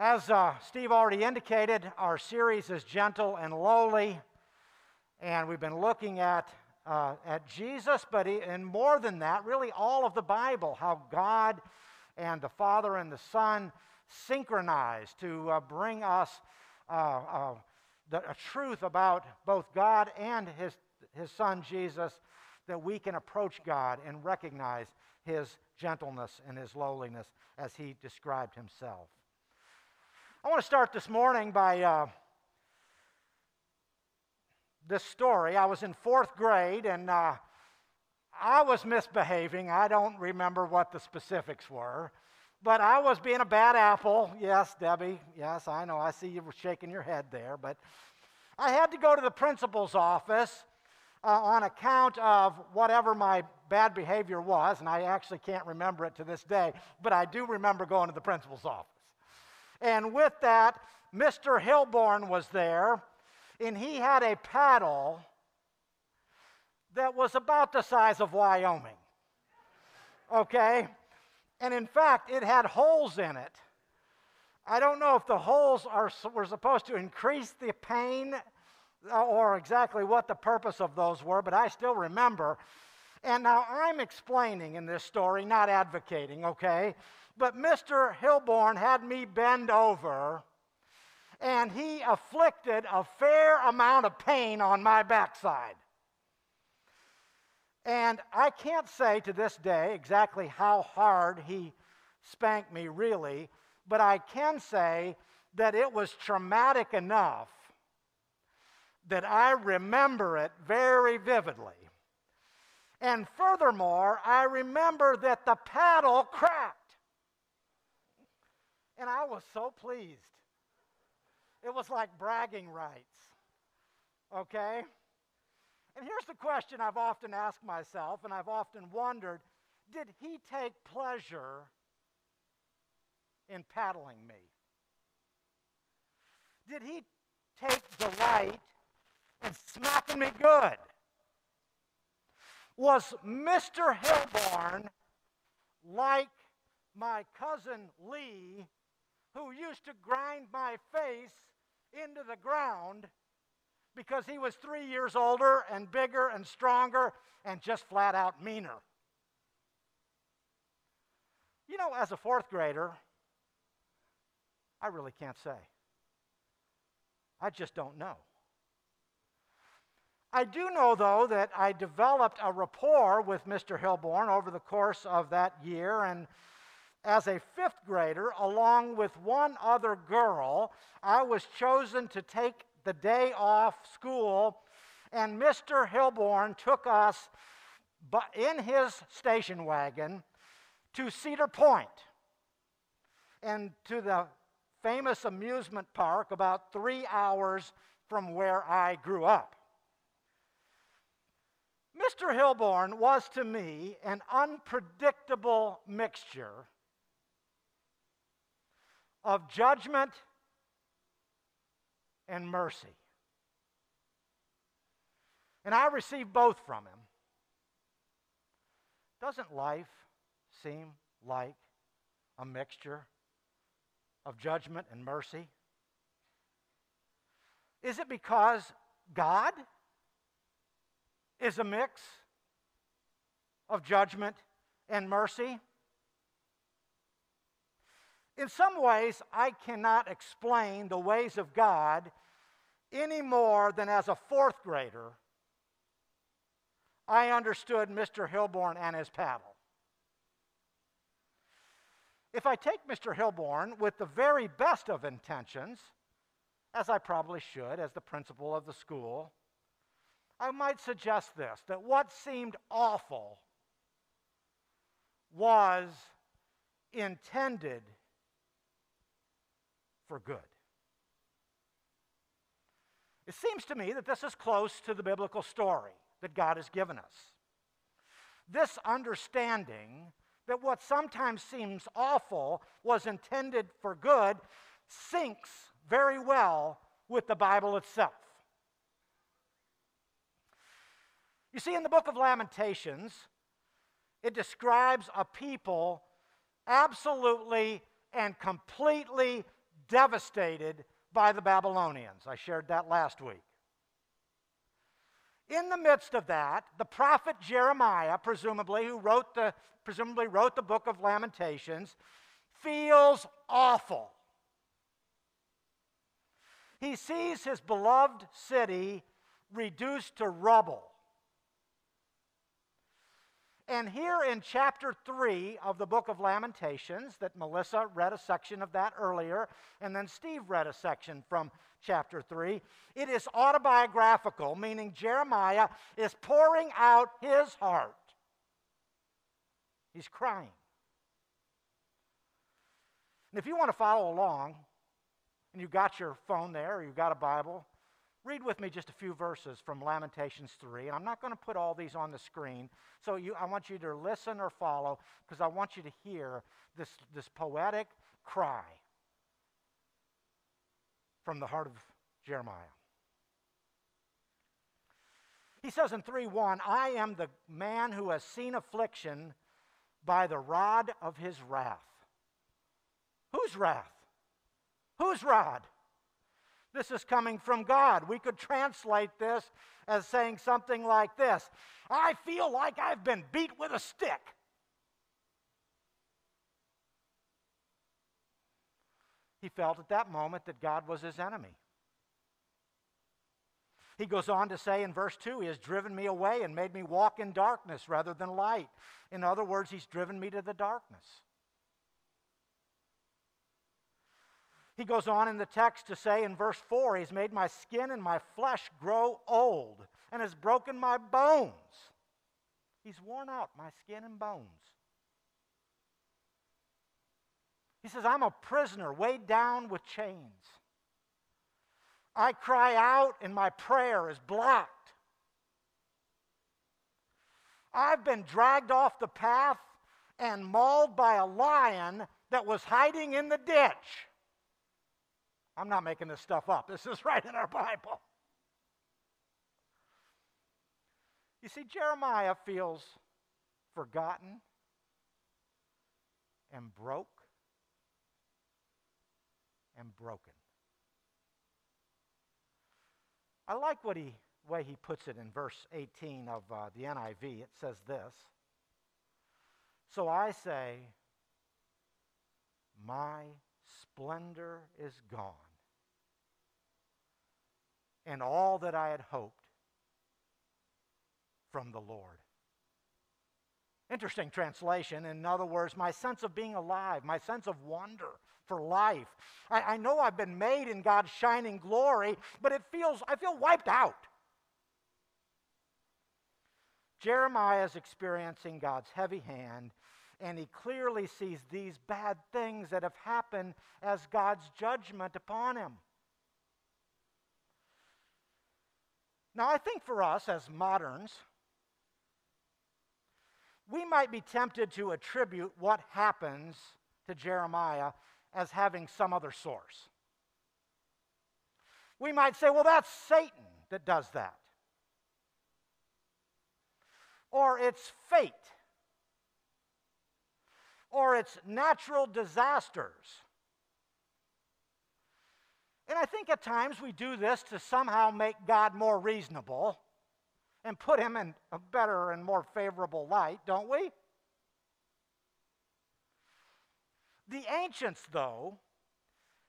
As uh, Steve already indicated, our series is gentle and lowly, and we've been looking at, uh, at Jesus, but he, and more than that, really all of the Bible, how God and the Father and the Son synchronize to uh, bring us uh, uh, the, a truth about both God and his, his Son Jesus, that we can approach God and recognize his gentleness and his lowliness as he described himself. I want to start this morning by uh, this story. I was in fourth grade and uh, I was misbehaving. I don't remember what the specifics were, but I was being a bad apple. Yes, Debbie. Yes, I know. I see you were shaking your head there, but I had to go to the principal's office uh, on account of whatever my bad behavior was, and I actually can't remember it to this day, but I do remember going to the principal's office. And with that, Mr. Hilborn was there, and he had a paddle that was about the size of Wyoming. Okay? And in fact, it had holes in it. I don't know if the holes are, were supposed to increase the pain uh, or exactly what the purpose of those were, but I still remember. And now I'm explaining in this story, not advocating, okay? But Mr. Hilborn had me bend over, and he afflicted a fair amount of pain on my backside. And I can't say to this day exactly how hard he spanked me, really, but I can say that it was traumatic enough that I remember it very vividly. And furthermore, I remember that the paddle cracked. And I was so pleased. It was like bragging rights. Okay? And here's the question I've often asked myself, and I've often wondered did he take pleasure in paddling me? Did he take delight in smacking me good? Was Mr. Hilborn like my cousin Lee who used to grind my face into the ground because he was three years older and bigger and stronger and just flat out meaner. You know, as a fourth grader, I really can't say. I just don't know. I do know, though, that I developed a rapport with Mr. Hilborn over the course of that year, and as a fifth grader, along with one other girl, I was chosen to take the day off school, and Mr. Hilborn took us in his station wagon to Cedar Point and to the famous amusement park about three hours from where I grew up. Mr. Hilborn was to me an unpredictable mixture of judgment and mercy. And I received both from him. Doesn't life seem like a mixture of judgment and mercy? Is it because God is a mix of judgment and mercy? In some ways, I cannot explain the ways of God any more than as a fourth grader, I understood Mr. Hilborn and his paddle. If I take Mr. Hilborn with the very best of intentions, as I probably should as the principal of the school, I might suggest this that what seemed awful was intended for good. It seems to me that this is close to the biblical story that God has given us. This understanding that what sometimes seems awful was intended for good syncs very well with the Bible itself. You see, in the book of Lamentations, it describes a people absolutely and completely devastated by the Babylonians. I shared that last week. In the midst of that, the prophet Jeremiah, presumably, who wrote the, presumably wrote the book of Lamentations, feels awful. He sees his beloved city reduced to rubble. And here in chapter 3 of the book of Lamentations, that Melissa read a section of that earlier, and then Steve read a section from chapter 3, it is autobiographical, meaning Jeremiah is pouring out his heart. He's crying. And if you want to follow along, and you've got your phone there, or you've got a Bible, read with me just a few verses from Lamentations 3. And I'm not going to put all these on the screen, so you, I want you to listen or follow because I want you to hear this, this poetic cry from the heart of Jeremiah. He says in 3 1, I am the man who has seen affliction by the rod of his wrath. Whose wrath? Whose rod? This is coming from God. We could translate this as saying something like this I feel like I've been beat with a stick. He felt at that moment that God was his enemy. He goes on to say in verse 2 He has driven me away and made me walk in darkness rather than light. In other words, He's driven me to the darkness. He goes on in the text to say in verse 4 He's made my skin and my flesh grow old and has broken my bones. He's worn out my skin and bones. He says, I'm a prisoner weighed down with chains. I cry out and my prayer is blocked. I've been dragged off the path and mauled by a lion that was hiding in the ditch. I'm not making this stuff up. This is right in our Bible. You see, Jeremiah feels forgotten and broke and broken. I like what he way he puts it in verse 18 of uh, the NIV. It says this. So I say, my splendor is gone and all that I had hoped from the Lord. Interesting translation. In other words, my sense of being alive, my sense of wonder for life. I, I know I've been made in God's shining glory, but it feels, I feel wiped out. Jeremiah is experiencing God's heavy hand, and he clearly sees these bad things that have happened as God's judgment upon him. Now, I think for us as moderns, we might be tempted to attribute what happens to Jeremiah as having some other source. We might say, well, that's Satan that does that. Or it's fate. Or it's natural disasters. And I think at times we do this to somehow make God more reasonable and put him in a better and more favorable light, don't we? The ancients, though,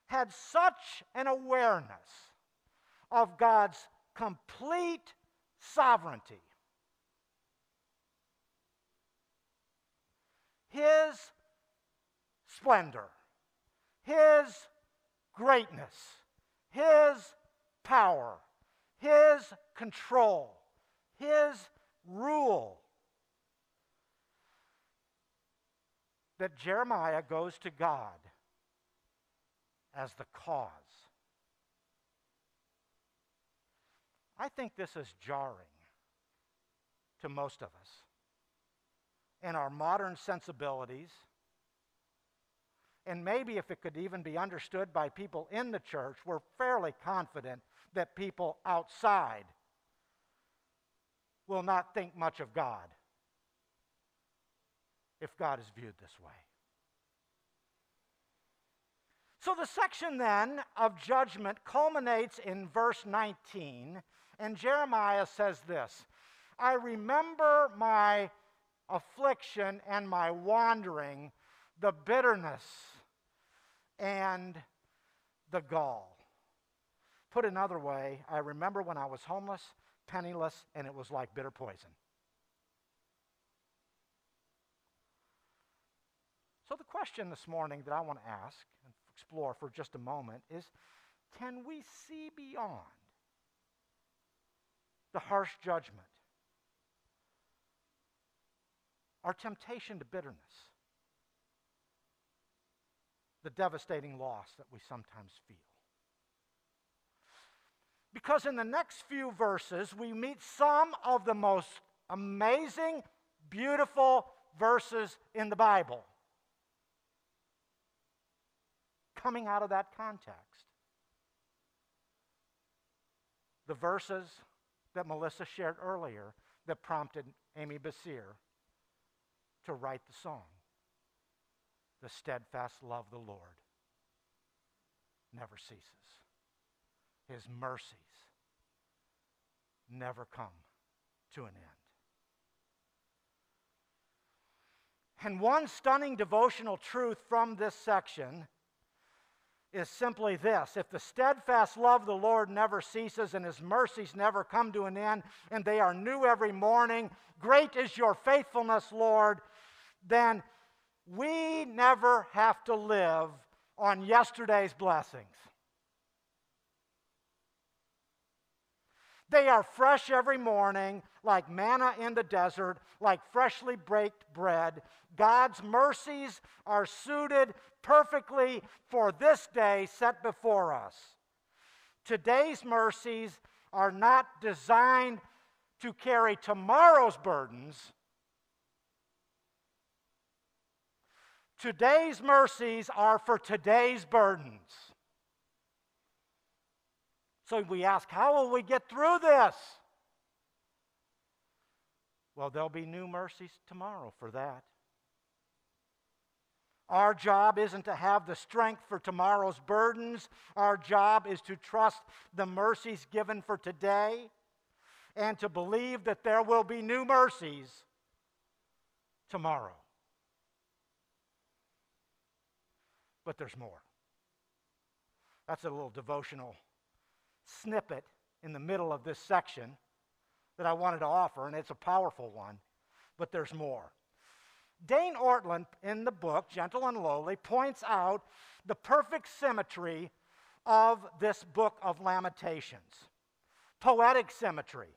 had such an awareness of God's complete sovereignty. His splendor, His greatness his power, His control, His rule. That Jeremiah goes to God as the cause. I think this is jarring to most of us. In our modern sensibilities, and maybe if it could even be understood by people in the church, we're fairly confident that people outside will not think much of God if God is viewed this way. So the section then of judgment culminates in verse 19, and Jeremiah says this I remember my affliction and my wandering, the bitterness and the gall. Put another way, I remember when I was homeless, penniless, and it was like bitter poison. So, the question this morning that I want to ask and explore for just a moment is can we see beyond the harsh judgment, our temptation to bitterness, the devastating loss that we sometimes feel? Because in the next few verses, we meet some of the most amazing, beautiful verses in the Bible coming out of that context. The verses that Melissa shared earlier that prompted Amy Basir to write the song The steadfast love of the Lord never ceases, His mercies never come to an end. And one stunning devotional truth from this section is simply this if the steadfast love of the Lord never ceases and his mercies never come to an end, and they are new every morning, great is your faithfulness, Lord, then we never have to live on yesterday's blessings. They are fresh every morning, like manna in the desert, like freshly baked bread. God's mercies are suited perfectly for this day set before us. Today's mercies are not designed to carry tomorrow's burdens. Today's mercies are for today's burdens. So we ask, how will we get through this? Well, there'll be new mercies tomorrow for that. Our job isn't to have the strength for tomorrow's burdens. Our job is to trust the mercies given for today and to believe that there will be new mercies tomorrow. But there's more. That's a little devotional snippet in the middle of this section that I wanted to offer, and it's a powerful one, but there's more. Dane Ortlund, in the book, Gentle and Lowly, points out the perfect symmetry of this book of Lamentations. Poetic symmetry.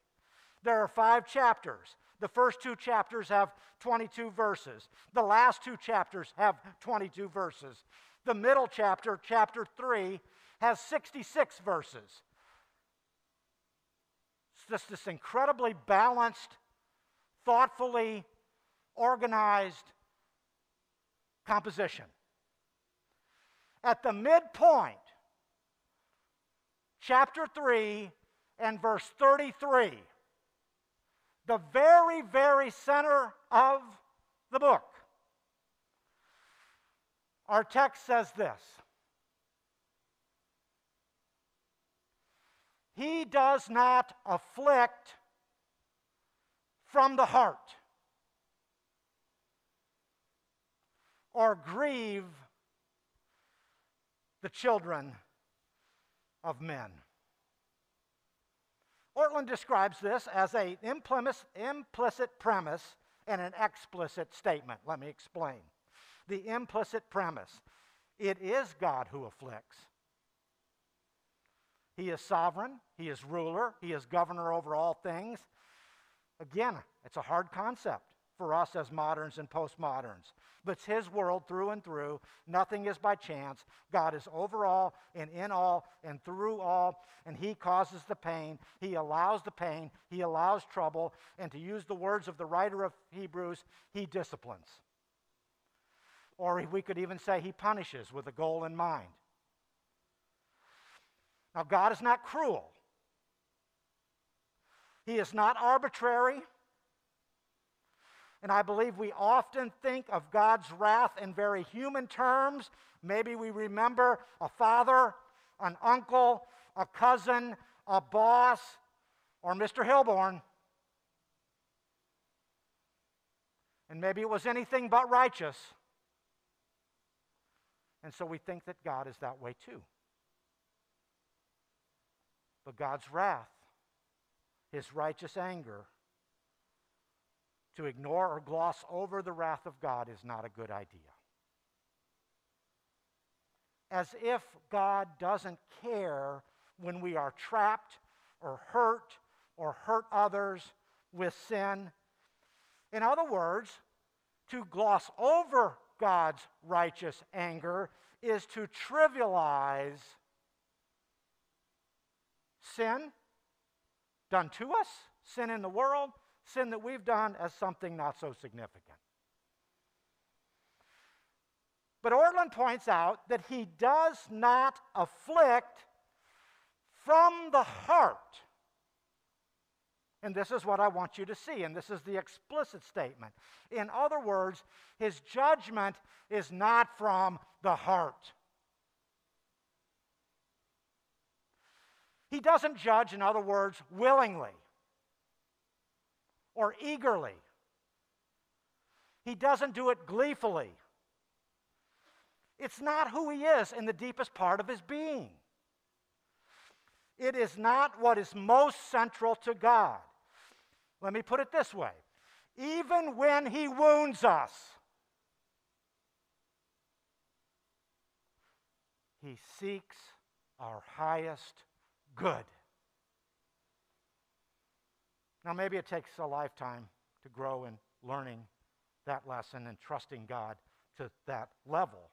There are five chapters. The first two chapters have 22 verses. The last two chapters have 22 verses. The middle chapter, chapter 3, has 66 verses. It's just this incredibly balanced, thoughtfully organized composition. At the midpoint, chapter 3 and verse 33, the very, very center of the book, our text says this He does not afflict from the heart. or grieve the children of men. Ortlund describes this as an implicit premise and an explicit statement. Let me explain. The implicit premise it is God who afflicts. He is sovereign, He is ruler, He is governor over all things. Again, it's a hard concept for us as moderns and postmoderns. But it's His world through and through. Nothing is by chance. God is over all and in all and through all, and He causes the pain. He allows the pain. He allows trouble. And to use the words of the writer of Hebrews, He disciplines. Or we could even say He punishes with a goal in mind. Now, God is not cruel. He is not arbitrary. And I believe we often think of God's wrath in very human terms. Maybe we remember a father, an uncle, a cousin, a boss, or Mr. Hilborn. And maybe it was anything but righteous. And so we think that God is that way too. But God's wrath, his righteous anger, to ignore or gloss over the wrath of God is not a good idea. As if God doesn't care when we are trapped or hurt or hurt others with sin. In other words, to gloss over God's righteous anger is to trivialize sin done to us, sin in the world, sin that we've done as something not so significant. But Ortlund points out that he does not afflict from the heart. And this is what I want you to see, and this is the explicit statement. In other words, his judgment is not from the heart. He doesn't judge, in other words, willingly or eagerly. He doesn't do it gleefully. It's not who he is in the deepest part of his being. It is not what is most central to God. Let me put it this way even when he wounds us, he seeks our highest good. Now, maybe it takes a lifetime to grow in learning that lesson and trusting God to that level.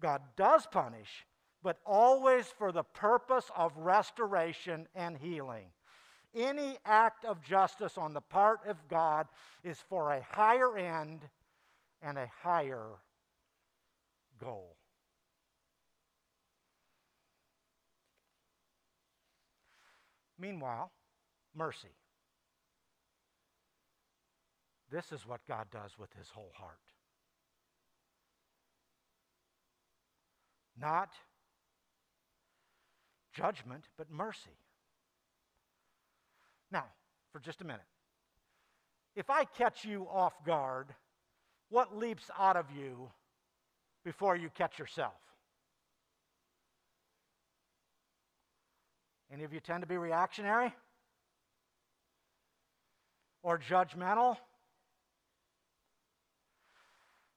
God does punish, but always for the purpose of restoration and healing. Any act of justice on the part of God is for a higher end and a higher goal. Meanwhile, mercy. This is what God does with his whole heart. Not judgment, but mercy. Now, for just a minute. If I catch you off guard, what leaps out of you before you catch yourself? Any of you tend to be reactionary or judgmental?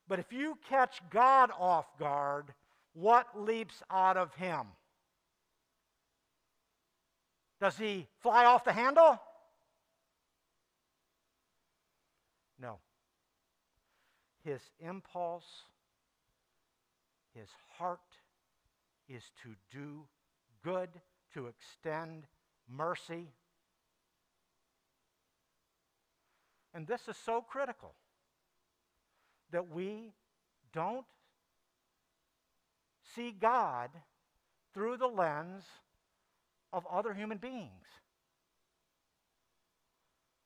But if you catch God off guard, what leaps out of him? Does he fly off the handle? No. His impulse, his heart is to do good to extend mercy. And this is so critical that we don't see God through the lens of other human beings.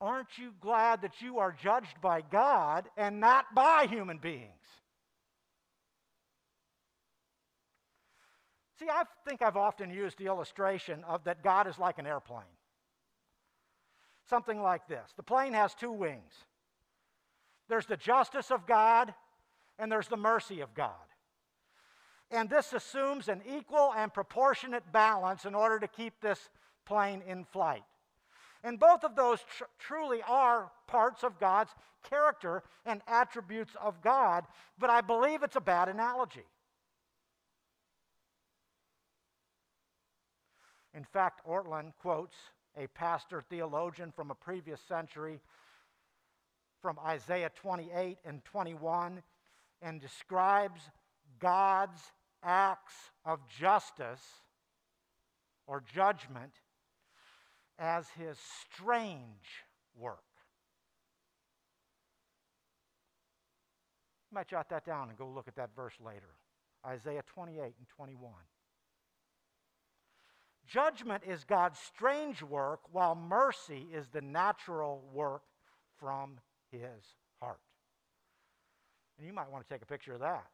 Aren't you glad that you are judged by God and not by human beings? See, I think I've often used the illustration of that God is like an airplane. Something like this the plane has two wings there's the justice of God, and there's the mercy of God. And this assumes an equal and proportionate balance in order to keep this plane in flight. And both of those tr- truly are parts of God's character and attributes of God, but I believe it's a bad analogy. In fact, Ortlund quotes a pastor theologian from a previous century from Isaiah 28 and 21 and describes God's acts of justice or judgment as his strange work. You might jot that down and go look at that verse later. Isaiah 28 and 21. Judgment is God's strange work, while mercy is the natural work from his heart. And you might want to take a picture of that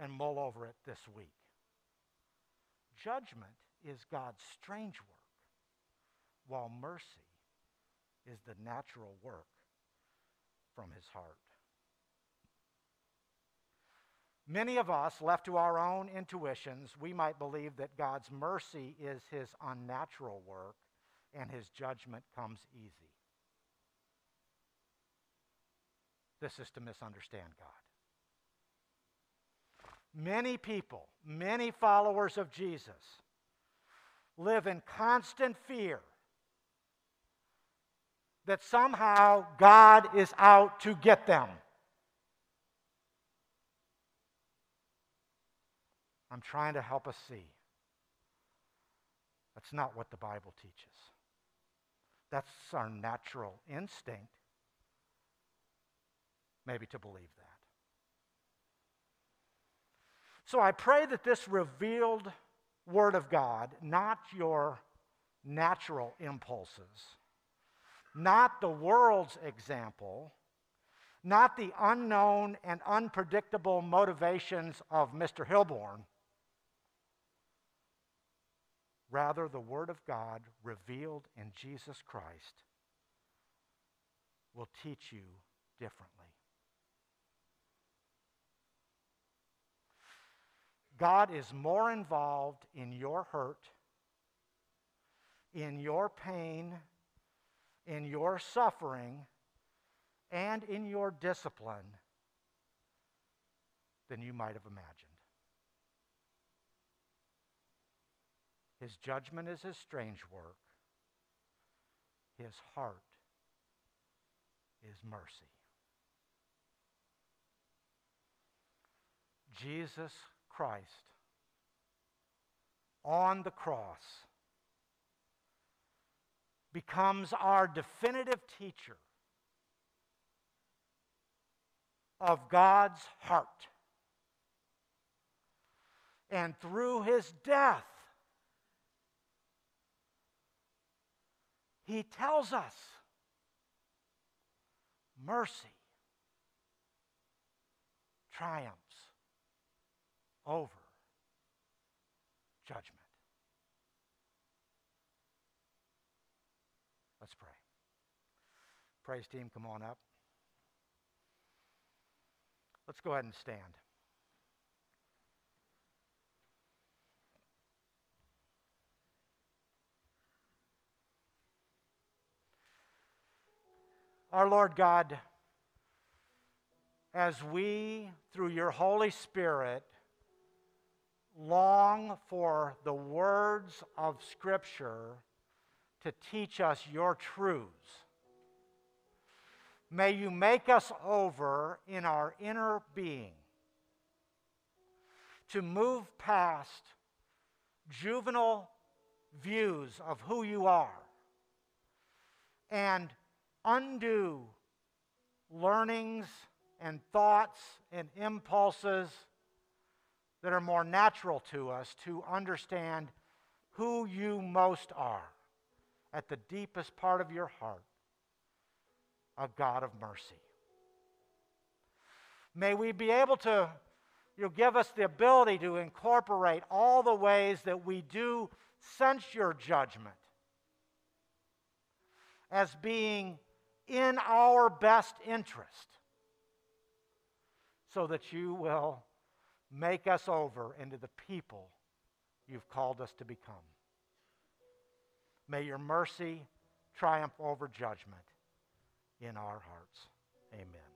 and mull over it this week. Judgment is God's strange work, while mercy is the natural work from his heart. Many of us, left to our own intuitions, we might believe that God's mercy is his unnatural work and his judgment comes easy. This is to misunderstand God. Many people, many followers of Jesus, live in constant fear that somehow God is out to get them. I'm trying to help us see. That's not what the Bible teaches. That's our natural instinct, maybe to believe that. So I pray that this revealed Word of God, not your natural impulses, not the world's example, not the unknown and unpredictable motivations of Mr. Hilborn, Rather, the Word of God revealed in Jesus Christ will teach you differently. God is more involved in your hurt, in your pain, in your suffering, and in your discipline than you might have imagined. His judgment is his strange work. His heart is mercy. Jesus Christ on the cross becomes our definitive teacher of God's heart. And through his death, He tells us mercy triumphs over judgment. Let's pray. Praise team, come on up. Let's go ahead and stand. Our Lord God, as we, through your Holy Spirit, long for the words of Scripture to teach us your truths, may you make us over in our inner being to move past juvenile views of who you are and undo learnings and thoughts and impulses that are more natural to us to understand who you most are at the deepest part of your heart a God of mercy. May we be able to, you'll give us the ability to incorporate all the ways that we do sense your judgment as being in our best interest so that you will make us over into the people you've called us to become. May your mercy triumph over judgment in our hearts. Amen.